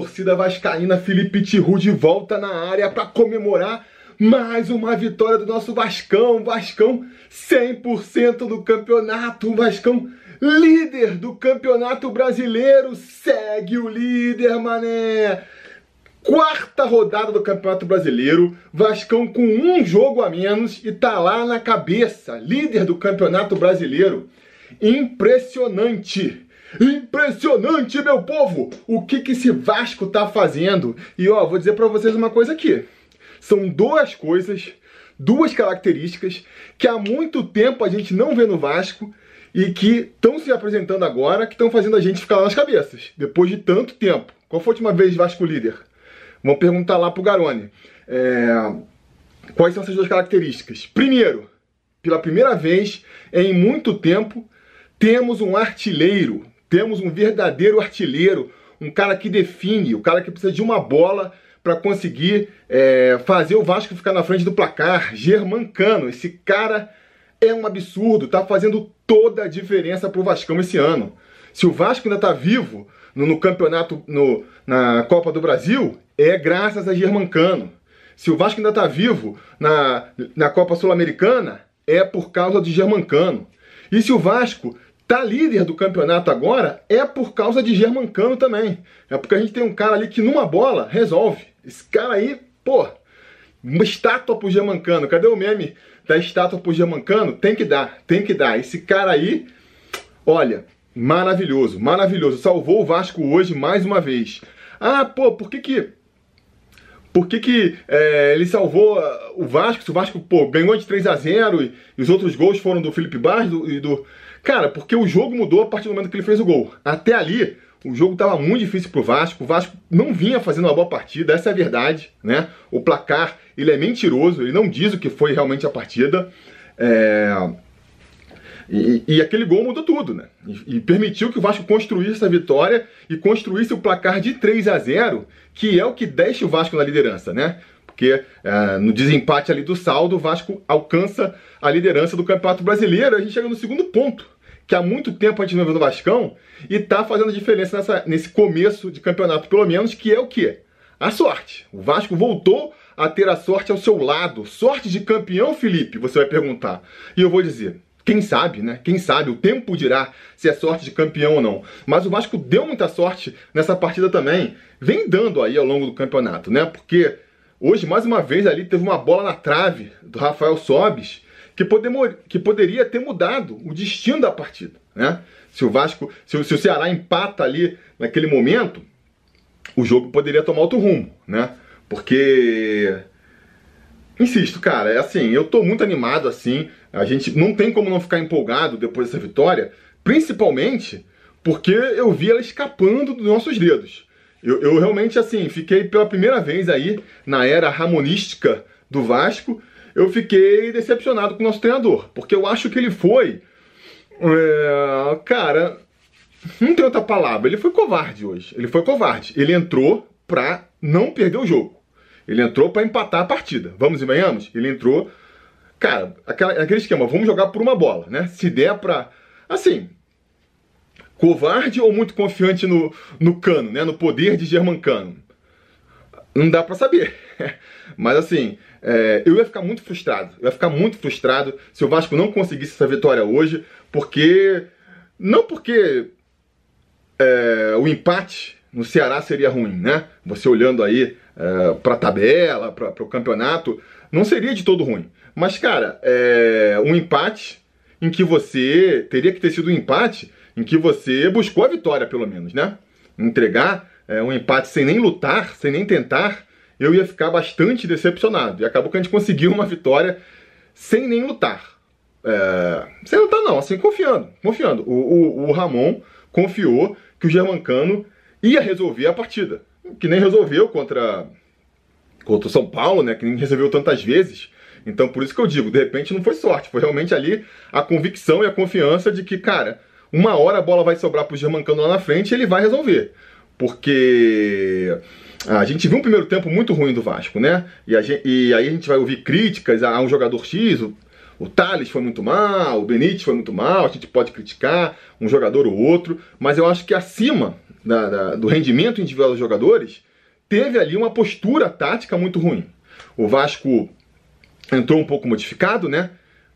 torcida vascaína, Felipe Tiru de volta na área para comemorar mais uma vitória do nosso Vascão. Vascão 100% do campeonato. Vascão líder do campeonato brasileiro. Segue o líder, mané. Quarta rodada do Campeonato Brasileiro, Vascão com um jogo a menos e tá lá na cabeça, líder do Campeonato Brasileiro. Impressionante! Impressionante, meu povo! O que, que esse Vasco tá fazendo? E ó, vou dizer para vocês uma coisa aqui. São duas coisas, duas características que há muito tempo a gente não vê no Vasco e que estão se apresentando agora, que estão fazendo a gente ficar lá nas cabeças, depois de tanto tempo. Qual foi a última vez Vasco líder? Vamos perguntar lá pro Garone. É... Quais são essas duas características? Primeiro, pela primeira vez em muito tempo, temos um artilheiro temos um verdadeiro artilheiro, um cara que define, o cara que precisa de uma bola para conseguir é, fazer o Vasco ficar na frente do placar. Germancano, esse cara é um absurdo, tá fazendo toda a diferença pro Vascão esse ano. Se o Vasco ainda tá vivo no, no campeonato, no, na Copa do Brasil, é graças a Germancano. Se o Vasco ainda tá vivo na, na Copa Sul-Americana, é por causa de Germancano. E se o Vasco tá líder do campeonato agora é por causa de Germancano também. É porque a gente tem um cara ali que numa bola resolve. Esse cara aí, pô, uma estátua pro Germancano. Cadê o meme da estátua pro Germancano? Tem que dar, tem que dar. Esse cara aí, olha, maravilhoso, maravilhoso. Salvou o Vasco hoje mais uma vez. Ah, pô, por que que por que, que é, ele salvou o Vasco? Se o Vasco pô, ganhou de 3 a 0 e, e os outros gols foram do Felipe Barros e do, Cara, porque o jogo mudou a partir do momento que ele fez o gol. Até ali, o jogo estava muito difícil pro Vasco. O Vasco não vinha fazendo uma boa partida, essa é a verdade, né? O placar, ele é mentiroso, ele não diz o que foi realmente a partida. É... E, e, aquele gol mudou tudo, né? E, e, permitiu que o Vasco construísse essa vitória e construísse o placar de 3 a 0 que é o que deixa o Vasco na liderança, né? Porque é, no desempate ali do saldo, o Vasco alcança a liderança do Campeonato Brasileiro. A gente chega no segundo ponto, que há muito tempo a gente não vê no Vascão e está fazendo diferença nessa, nesse começo de campeonato, pelo menos, que é o quê? A sorte. O Vasco voltou a ter a sorte ao seu lado. Sorte de campeão, Felipe? Você vai perguntar. E eu vou dizer, quem sabe, né? Quem sabe, o tempo dirá se é sorte de campeão ou não. Mas o Vasco deu muita sorte nessa partida também. Vem dando aí ao longo do campeonato, né? Porque hoje, mais uma vez, ali teve uma bola na trave do Rafael Sobis que, que poderia ter mudado o destino da partida. Né? Se o Vasco, se o, se o Ceará empata ali naquele momento, o jogo poderia tomar outro rumo, né? Porque insisto, cara, é assim, eu tô muito animado assim. A gente não tem como não ficar empolgado depois dessa vitória, principalmente porque eu vi ela escapando dos nossos dedos. Eu, eu realmente, assim, fiquei pela primeira vez aí na era ramonística do Vasco eu fiquei decepcionado com o nosso treinador, porque eu acho que ele foi. É, cara, não tem outra palavra. Ele foi covarde hoje. Ele foi covarde. Ele entrou pra não perder o jogo. Ele entrou para empatar a partida. Vamos e venhamos? Ele entrou. Cara, aquela, aquele esquema, vamos jogar por uma bola, né? Se der pra. Assim. Covarde ou muito confiante no, no cano, né? No poder de Germancano? Não dá para saber. Mas assim, é, eu ia ficar muito frustrado. Eu ia ficar muito frustrado se o Vasco não conseguisse essa vitória hoje, porque. Não porque é, o empate no Ceará seria ruim, né? Você olhando aí é, para a tabela, para o campeonato, não seria de todo ruim. Mas, cara, é, um empate em que você. Teria que ter sido um empate em que você buscou a vitória, pelo menos, né? Entregar é, um empate sem nem lutar, sem nem tentar, eu ia ficar bastante decepcionado. E acabou que a gente conseguiu uma vitória sem nem lutar. É, sem lutar não, assim, confiando, confiando. O, o, o, Ramon confiou que o Germancano ia resolver a partida. Que nem resolveu contra, contra o São Paulo, né? Que nem resolveu tantas vezes. Então, por isso que eu digo, de repente não foi sorte, foi realmente ali a convicção e a confiança de que, cara, uma hora a bola vai sobrar pro Germancano lá na frente e ele vai resolver. Porque a gente viu um primeiro tempo muito ruim do Vasco, né? E, gente, e, aí a gente vai ouvir críticas a, um jogador X, o, O Thales foi muito mal, o Benítez foi muito mal, a gente pode criticar um jogador ou outro, mas eu acho que acima da, da, do rendimento individual dos jogadores, teve ali uma postura tática muito ruim. O Vasco entrou um pouco modificado, né?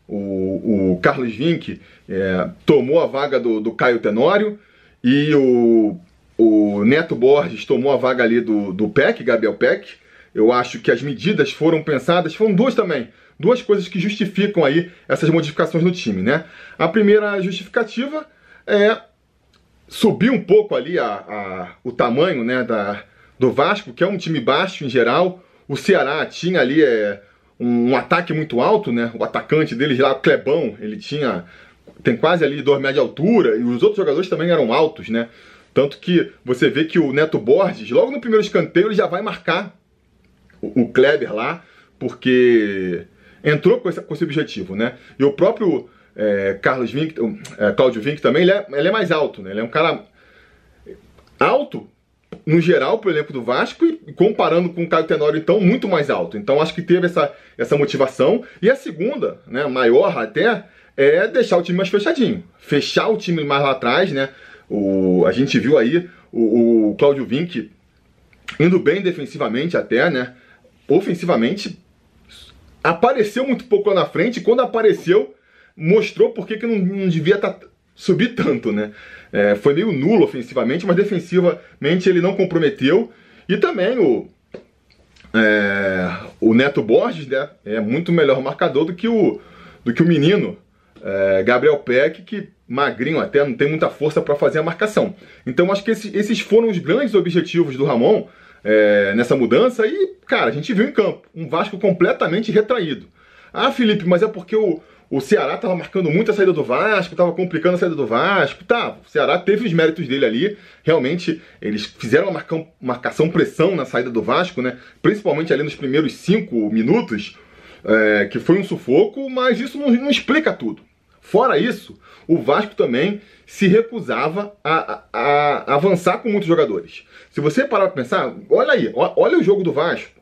O, o Carlos Vinck é, tomou a vaga do, do Caio Tenório e o, o Neto Borges tomou a vaga ali do, do Gabriel Peck. Eu acho que as medidas foram pensadas, foram duas também, duas coisas que justificam aí essas modificações no time, né? A primeira justificativa é subir um pouco ali a, a, o tamanho né, da, do Vasco, que é um time baixo em geral. O Ceará tinha ali é, um, ataque muito alto, né? O atacante deles lá, o Clebão, ele tinha. tem quase ali 2 metros de altura, e os outros jogadores também eram altos, né? Tanto que você vê que o Neto Borges, logo no primeiro escanteio, ele já vai marcar o, o Kleber lá, porque entrou com esse, com esse objetivo, né? E o próprio é, Carlos Vink, é, Cláudio Vink também, ele é, ele é mais alto, né? Ele é um cara alto, no geral, pro elenco do Vasco, e comparando com o Caio Tenório, então, muito mais alto. Então, acho que teve essa, essa motivação. E a segunda, né, maior até, é deixar o time mais fechadinho. Fechar o time mais lá atrás, né? O, a gente viu aí o, o Cláudio Vink indo bem defensivamente até, né? Ofensivamente, apareceu muito pouco lá na frente. Quando apareceu, mostrou porque que não, não devia tá, subir tanto, né? É, foi meio nulo ofensivamente, mas defensivamente ele não comprometeu. E também o, é, o Neto Borges, né? É muito melhor marcador do que o, do que o menino é, Gabriel Peck, que magrinho até, não tem muita força para fazer a marcação. Então acho que esse, esses foram os grandes objetivos do Ramon é, nessa mudança e, cara, a gente viu em campo um Vasco completamente retraído. Ah, Felipe, mas é porque o, o Ceará estava marcando muito a saída do Vasco, estava complicando a saída do Vasco. Tá, o Ceará teve os méritos dele ali. Realmente, eles fizeram uma marcação pressão na saída do Vasco, né? Principalmente ali nos primeiros cinco minutos, é, que foi um sufoco, mas isso não, não, explica tudo. Fora isso, o Vasco também se recusava a, a, a avançar com muitos jogadores. Se você parar para pensar, olha aí, olha o jogo do Vasco.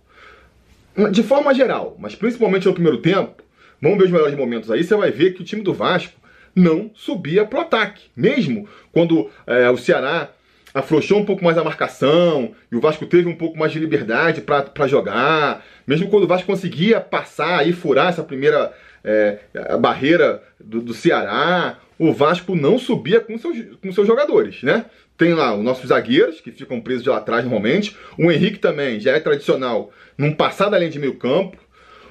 De forma geral, mas principalmente no primeiro tempo, Vamos ver os melhores momentos aí, você vai ver que o time do Vasco não subia pro ataque. Mesmo quando é, o Ceará afrouxou um pouco mais a marcação e o Vasco teve um pouco mais de liberdade para jogar, mesmo quando o Vasco conseguia passar e furar essa primeira é, barreira do, do, Ceará, o Vasco não subia com seus, com seus jogadores, né? Tem lá os nossos zagueiros, que ficam presos de lá atrás normalmente. O Henrique também já é tradicional num passar da linha de meio campo.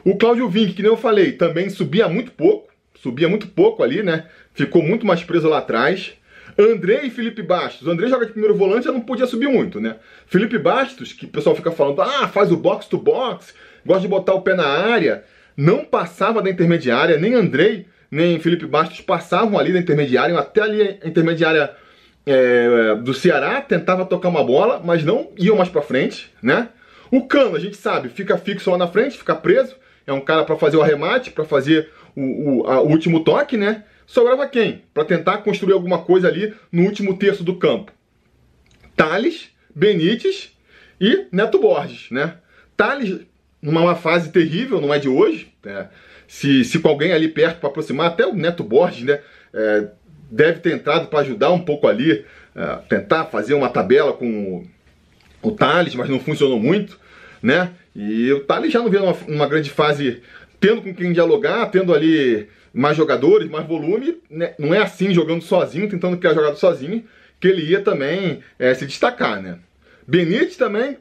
O Cláudio Vink, que nem eu falei, também subia muito pouco, subia muito pouco ali, né? Ficou muito mais preso lá atrás. André e Felipe Bastos. O André joga de primeiro volante, já não podia subir muito, né? Felipe Bastos, que o pessoal fica falando, ah, faz o box to box, gosta de botar o pé na área, não passava da intermediária, nem Andrei, nem Felipe Bastos passavam ali da intermediária, até ali a intermediária é, do Ceará, tentava tocar uma bola, mas não iam mais para frente, né? O Cano, a gente sabe, fica fixo lá na frente, fica preso é um cara para fazer o arremate, para fazer o, o, a, o, último toque, né? Sobrava quem? Para tentar construir alguma coisa ali no último terço do campo. Thales, Benítez e Neto Borges, né? Thales, numa fase terrível, não é de hoje. Né? Se, se com alguém ali perto para aproximar, até o Neto Borges, né? É, deve ter entrado para ajudar um pouco ali, é, tentar fazer uma tabela com o, o Thales, mas não funcionou muito, né? E o Thales já não vê uma, uma grande fase tendo com quem dialogar, tendo ali mais jogadores, mais volume, né? não é assim jogando sozinho, tentando criar jogada sozinho, que ele ia também é, se destacar, né? Benítez também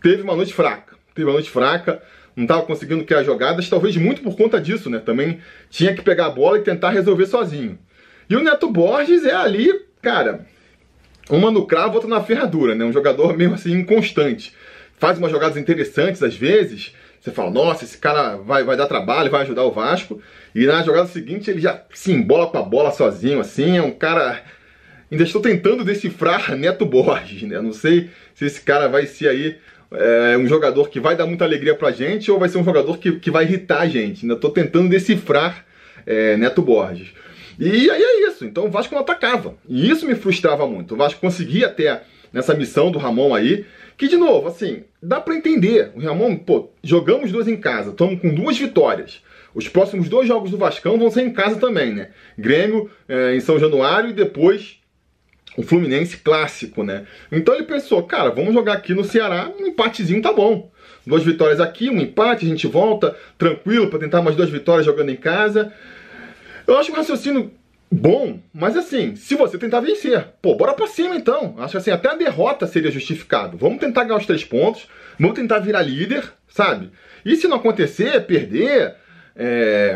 teve uma noite fraca, teve uma noite fraca, não estava conseguindo criar jogadas, talvez muito por conta disso, né? Também tinha que pegar a bola e tentar resolver sozinho. E o Neto Borges é ali, cara, uma no cravo, outra na ferradura, né? Um jogador mesmo assim inconstante faz umas jogadas interessantes às vezes. Você fala, nossa, esse cara vai, vai dar trabalho, vai ajudar o Vasco. E na jogada seguinte ele já se embola com a bola sozinho, assim. É um cara. Ainda estou tentando decifrar Neto Borges, né? Não sei se esse cara vai ser aí é, um jogador que vai dar muita alegria pra gente ou vai ser um jogador que, que vai irritar a gente. Ainda estou tentando decifrar é, Neto Borges. E aí é isso. Então o Vasco não atacava. E isso me frustrava muito. O Vasco conseguia até nessa missão do Ramon aí Que, de novo, assim, dá para entender. O Ramon, pô, jogamos duas em casa, estamos com duas vitórias. Os próximos dois jogos do Vascão vão ser em casa também, né? Grêmio é, em São Januário e depois o Fluminense clássico, né? Então ele pensou, cara, vamos jogar aqui no Ceará, um empatezinho tá bom. Duas vitórias aqui, um empate, a gente volta tranquilo para tentar mais duas vitórias jogando em casa. Eu acho um raciocínio bom, mas assim, se você tentar vencer, pô, bora pra cima então. Acho assim, até a derrota seria justificado. Vamos tentar ganhar os três pontos, vamos tentar virar líder, sabe? E se não acontecer, perder, é...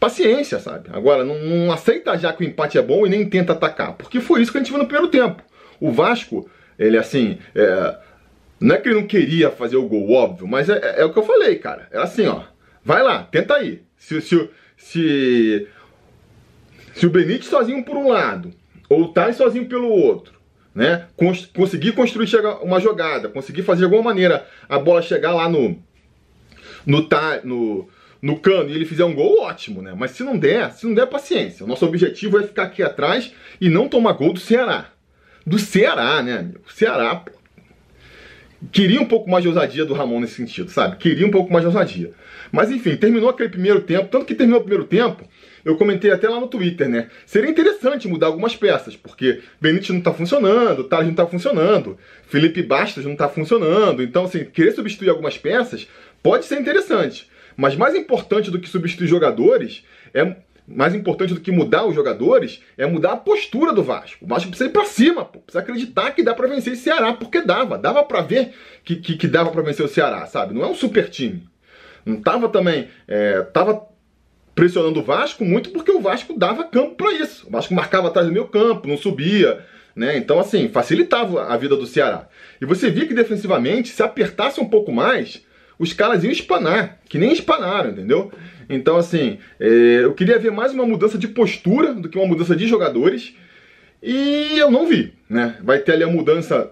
paciência, sabe? Agora, não, não, aceita já que o empate é bom e nem tenta atacar, porque foi isso que a gente viu no primeiro tempo. O Vasco, ele assim, é... não é que ele não queria fazer o gol, óbvio, mas é, é, é o que eu falei, cara. É assim, ó, vai lá, tenta aí. Se, se, se se o Benítez sozinho por um lado, ou o Tais sozinho pelo outro, né? Cons conseguir construir uma jogada, conseguir fazer de alguma maneira a bola chegar lá no no, no, no cano e ele fizer um gol, ótimo, né? Mas se não der, se não der, paciência. O nosso objetivo é ficar aqui atrás e não tomar gol do Ceará. Do Ceará, né, amigo? Ceará, pô. Queria um pouco mais de ousadia do Ramon nesse sentido, sabe? Queria um pouco mais de ousadia. Mas enfim, terminou aquele primeiro tempo, tanto que terminou o primeiro tempo, eu comentei até lá no Twitter, né? Seria interessante mudar algumas peças, porque Benítez não tá funcionando, Thales não tá funcionando, Felipe Bastos não tá funcionando. Então, assim, querer substituir algumas peças pode ser interessante. Mas mais importante do que substituir jogadores é mais importante do que mudar os jogadores é mudar a postura do Vasco. O Vasco precisa ir pra cima, pô. precisa acreditar que dá para vencer esse Ceará, porque dava, dava para ver que, que, que dava para vencer o Ceará, sabe? Não é um super time. Não tava também, é, tava pressionando o Vasco muito porque o Vasco dava campo para isso. O Vasco marcava atrás do meu campo, não subia, né? Então, assim, facilitava a vida do Ceará. E você via que defensivamente, se apertasse um pouco mais, os caras iam espanar, que nem espanaram, entendeu? Então, assim, é, eu queria ver mais uma mudança de postura do que uma mudança de jogadores. E eu não vi, né? Vai ter ali a mudança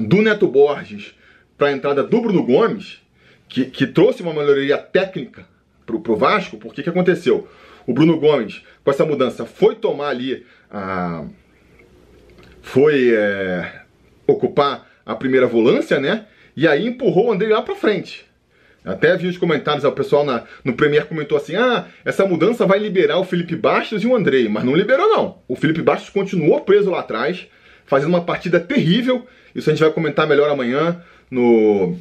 do Neto Borges para a entrada do Bruno Gomes, que, que trouxe uma melhoria técnica pro, pro Vasco, porque que aconteceu? O Bruno Gomes, com essa mudança, foi tomar ali a. Foi é, ocupar a primeira volância, né? E aí empurrou o André lá pra frente. Até vi os comentários, o pessoal na, no Premier comentou assim: ah, essa mudança vai liberar o Felipe Bastos e o Andrei. Mas não liberou, não. O Felipe Bastos continuou preso lá atrás, fazendo uma partida terrível. Isso a gente vai comentar melhor amanhã no,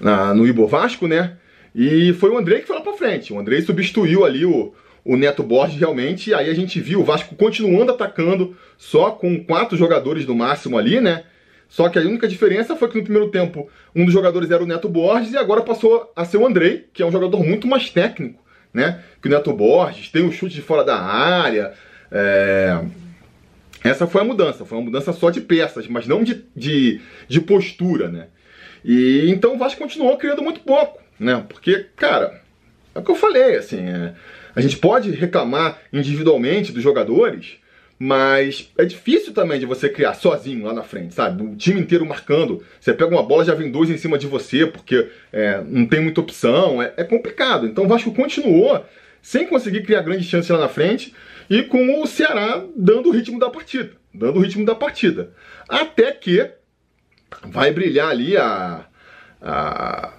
na, no Ibo Vasco, né? E foi o Andrei que foi lá pra frente. O Andrei substituiu ali o, o Neto Borges realmente. E aí a gente viu o Vasco continuando atacando, só com quatro jogadores no máximo ali, né? Só que a única diferença foi que no primeiro tempo um dos jogadores era o Neto Borges e agora passou a ser o Andrei, que é um jogador muito mais técnico, né? Que o Neto Borges, tem um chute de fora da área. É... Essa foi a mudança, foi uma mudança só de peças, mas não de, de, de postura, né? E então o Vasco continuou criando muito pouco né? Porque, cara, é o que eu falei, assim, é, a gente pode reclamar individualmente dos jogadores, mas é difícil também de você criar sozinho lá na frente, sabe? O time inteiro marcando. Você pega uma bola, já vem dois em cima de você, porque é, não tem muita opção. É, é, complicado. Então o Vasco continuou sem conseguir criar grandes chances lá na frente e com o Ceará dando o ritmo da partida. Dando o ritmo da partida. Até que vai brilhar ali a, a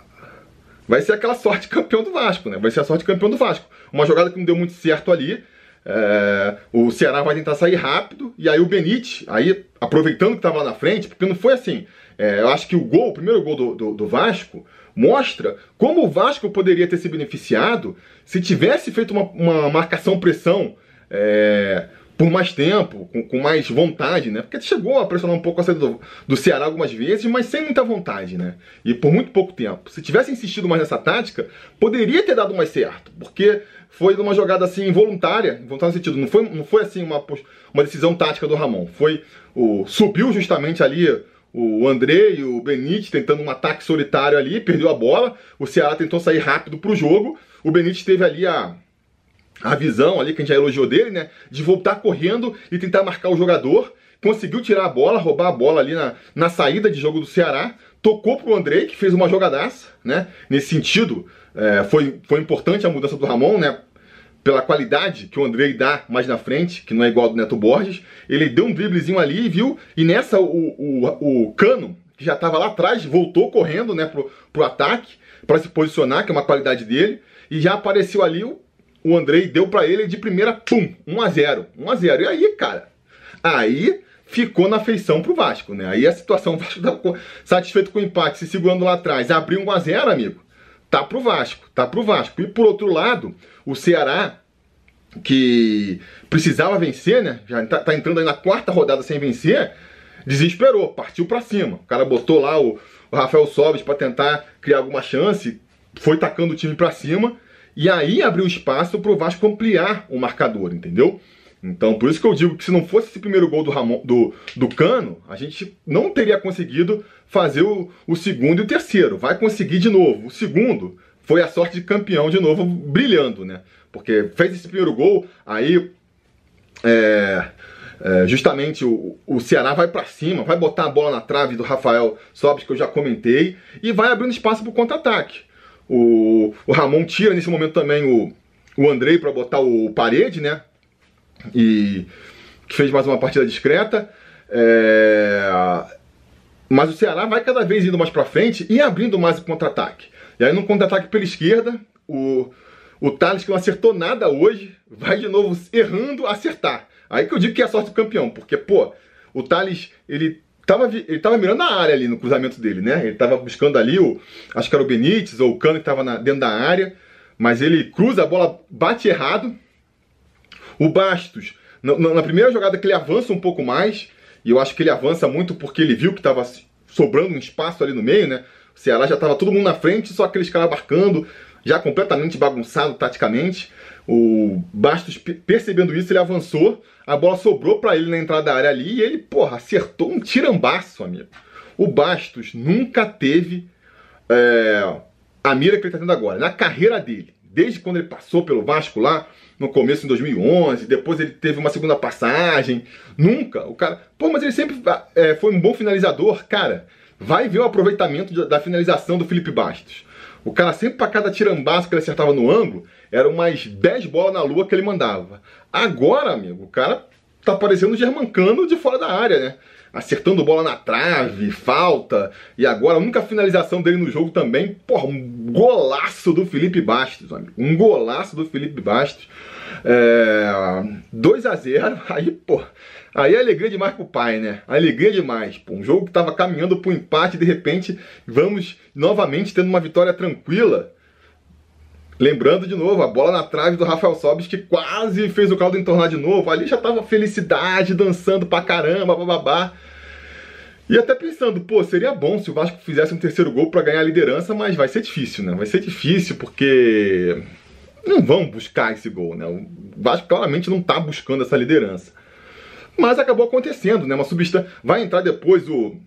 vai ser aquela sorte campeão do Vasco, né? Vai ser a sorte campeão do Vasco. Uma jogada que não deu muito certo ali. É, o Ceará vai tentar sair rápido e aí o Benítez, aí aproveitando que estava lá na frente, porque não foi assim. É, eu acho que o gol, o primeiro gol do, do, do, Vasco, mostra como o Vasco poderia ter se beneficiado se tivesse feito uma, uma marcação-pressão é, por mais tempo, com, com, mais vontade, né? Porque chegou a pressionar um pouco a saída do, do, Ceará algumas vezes, mas sem muita vontade, né? E por muito pouco tempo. Se tivesse insistido mais nessa tática, poderia ter dado mais certo, porque foi uma jogada assim involuntária, voltar no sentido, não foi, não foi assim uma, uma decisão tática do Ramon, foi o subiu justamente ali o André e o Benítez tentando um ataque solitário ali, perdeu a bola, o Ceará tentou sair rápido pro jogo, o Benítez teve ali a a visão ali que a gente já elogiou dele, né? De voltar correndo e tentar marcar o jogador. Conseguiu tirar a bola, roubar a bola ali na, na saída de jogo do Ceará. Tocou pro Andrei, que fez uma jogadaça, né? Nesse sentido, é, foi, foi importante a mudança do Ramon, né? Pela qualidade que o Andrei dá mais na frente, que não é igual ao do Neto Borges. Ele deu um driblezinho ali, viu? E nessa o, o, o Cano, que já estava lá atrás, voltou correndo né, pro, pro ataque, para se posicionar, que é uma qualidade dele, e já apareceu ali o, o Andrei, deu para ele de primeira, pum, 1 a 0 1 a 0 E aí, cara, aí ficou na feição pro Vasco, né? Aí a situação, o Vasco tava satisfeito com o empate, se segurando lá atrás, abriu 1 a 0 amigo, tá pro Vasco, tá pro Vasco. E por outro lado, o Ceará, que precisava vencer, né? Já tá, tá entrando aí na quarta rodada sem vencer, desesperou, partiu para cima. O cara botou lá o, o Rafael Sobes para tentar criar alguma chance, foi tacando o time para cima e aí abriu espaço pro Vasco ampliar o marcador, entendeu? Então, por isso que eu digo que se não fosse esse primeiro gol do, Ramon, do, do Cano, a gente não teria conseguido fazer o, o segundo e o terceiro. Vai conseguir de novo. O segundo foi a sorte de campeão de novo, brilhando, né? Porque fez esse primeiro gol, aí é, é, justamente o, o Ceará vai para cima, vai botar a bola na trave do Rafael Sobis, que eu já comentei, e vai abrindo espaço para o contra-ataque. O, o Ramon tira nesse momento também o, o Andrei para botar o parede, né? e que fez mais uma partida discreta. É... Mas o Ceará vai cada vez indo mais para frente e abrindo mais o contra-ataque. E aí no contra-ataque pela esquerda, o, o Thales, que não acertou nada hoje, vai de novo errando acertar. Aí que eu digo que é a sorte do campeão, porque, pô, o Thales, ele tava, ele tava mirando a área ali no cruzamento dele, né? Ele tava buscando ali o, acho que era o Benítez ou o Cano que tava na, dentro da área, mas ele cruza a bola, bate errado, o Bastos, na, na, primeira jogada que ele avança um pouco mais, e eu acho que ele avança muito porque ele viu que estava sobrando um espaço ali no meio, né? O Ceará já estava todo mundo na frente, só aqueles caras marcando, já completamente bagunçado taticamente. O Bastos, percebendo isso, ele avançou, a bola sobrou para ele na entrada da área ali e ele, porra, acertou um tirambaço, amigo. O Bastos nunca teve é, a mira que ele está tendo agora, na carreira dele. Desde quando ele passou pelo Vasco lá, no começo em 2011, depois ele teve uma segunda passagem. Nunca. O cara. Pô, mas ele sempre é, foi um bom finalizador. Cara, vai ver o aproveitamento da finalização do Felipe Bastos. O cara sempre para cada tirambaço que ele acertava no ângulo, eram umas 10 bolas na lua que ele mandava. Agora, amigo, o cara tá parecendo o Germancano de fora da área, né? acertando bola na trave, falta. E agora a única finalização dele no jogo também, porra, um golaço do Felipe Bastos, amigo. Um golaço do Felipe Bastos. É, 2 a 0 aí, pô, aí é alegria demais pro pai, né? Alegria demais, pô, um jogo que tava caminhando pro empate, de repente vamos novamente tendo uma vitória tranquila. Lembrando de novo, a bola na trave do Rafael Sobis que quase fez o caldo entornar de novo. Ali já tava felicidade, dançando pra caramba, bababá. E até pensando, pô, seria bom se o Vasco fizesse um terceiro gol para ganhar a liderança, mas vai ser difícil, né? Vai ser difícil porque não vão buscar esse gol, né? O Vasco claramente não tá buscando essa liderança. Mas acabou acontecendo, né? Uma substância. Vai entrar depois o,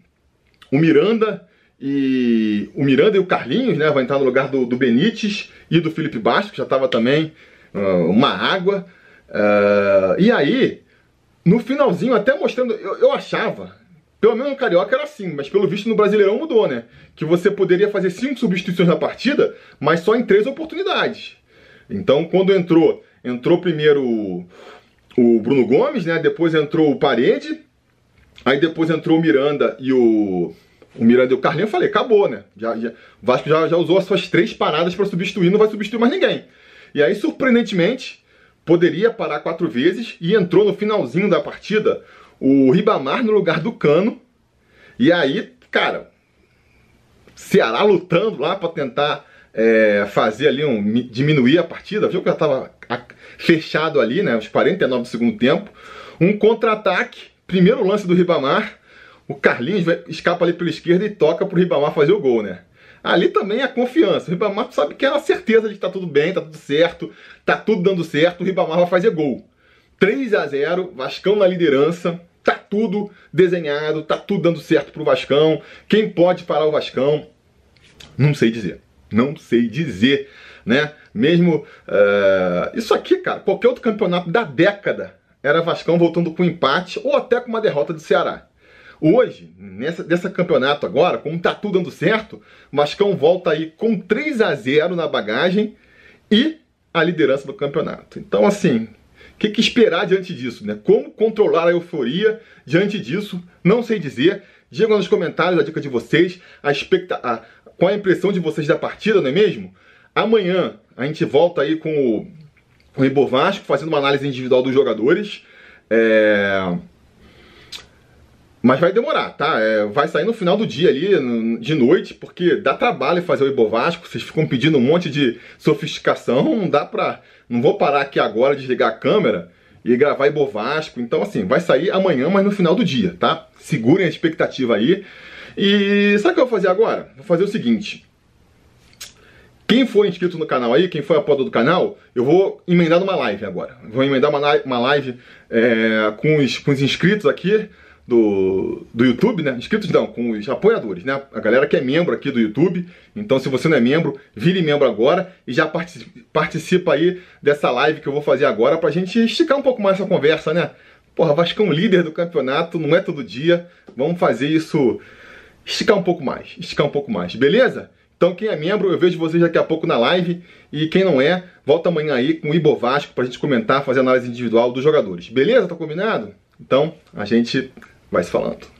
o Miranda e o Miranda e o Carlinhos, né? Vai entrar no lugar do, do Benítez e do Felipe Bastos, que já estava também uh, uma água. Uh, e aí, no finalzinho, até mostrando, eu, eu achava, pelo menos no Carioca era assim, mas pelo visto no Brasileirão mudou, né? Que você poderia fazer cinco substituições na partida, mas só em três oportunidades. Então, quando entrou, entrou primeiro o, o Bruno Gomes, né? Depois entrou o Parede, aí depois entrou o Miranda e o o Miranda e o Carlinhos, eu falei, acabou, né? Já, já, o Vasco já, já usou as suas três paradas para substituir, não vai substituir mais ninguém. E aí, surpreendentemente, poderia parar quatro vezes e entrou no finalzinho da partida o Ribamar no lugar do Cano. E aí, cara, Ceará lutando lá para tentar é, fazer ali um diminuir a partida, viu que já estava fechado ali, né? Os 49 do segundo tempo. Um contra-ataque, primeiro lance do Ribamar o Carlinhos escapa ali pela esquerda e toca pro Ribamar fazer o gol, né? Ali também é confiança. O Ribamar sabe que é a certeza de que tá tudo bem, tá tudo certo, tá tudo dando certo, o Ribamar vai fazer gol. 3 a 0 Vascão na liderança, tá tudo desenhado, tá tudo dando certo pro Vascão. Quem pode parar o Vascão? Não sei dizer. Não sei dizer, né? Mesmo. Uh, isso aqui, cara, qualquer outro campeonato da década era Vascão voltando com empate ou até com uma derrota do Ceará. Hoje, nessa, nessa campeonato agora, como tá tudo dando certo, o Vascão volta aí com 3 a 0 na bagagem e a liderança do campeonato. Então, assim, o que, que, esperar diante disso, né? Como controlar a euforia diante disso? Não sei dizer. Digam nos comentários a dica de vocês, a expecta a, qual a impressão de vocês da partida, não é mesmo? Amanhã a gente volta aí com o, com o Ibo Vasco, fazendo uma análise individual dos jogadores. É... Mas vai demorar, tá? É, vai sair no final do dia ali, de noite, porque dá trabalho fazer o Ibo Vasco. Vocês ficam pedindo um monte de sofisticação, não dá pra. Não vou parar aqui agora, desligar a câmera e gravar Ibo Vasco. Então, assim, vai sair amanhã, mas no final do dia, tá? Segurem a expectativa aí. E sabe o que eu vou fazer agora? Vou fazer o seguinte. Quem for inscrito no canal aí, quem for apoiador do canal, eu vou emendar numa live agora. Vou emendar uma, uma live é, com, os, com os inscritos aqui do, do YouTube, né? Inscritos não, com os apoiadores, né? A galera que é membro aqui do YouTube. Então, se você não é membro, vire membro agora e já participa, aí dessa live que eu vou fazer agora pra gente esticar um pouco mais essa conversa, né? Porra, Vascão líder do campeonato, não é todo dia. Vamos fazer isso esticar um pouco mais, esticar um pouco mais, beleza? Então quem é membro, eu vejo vocês daqui a pouco na live. E quem não é, volta amanhã aí com o Ibo Vasco pra gente comentar, fazer análise individual dos jogadores. Beleza? Tá combinado? Então, a gente vai se falando.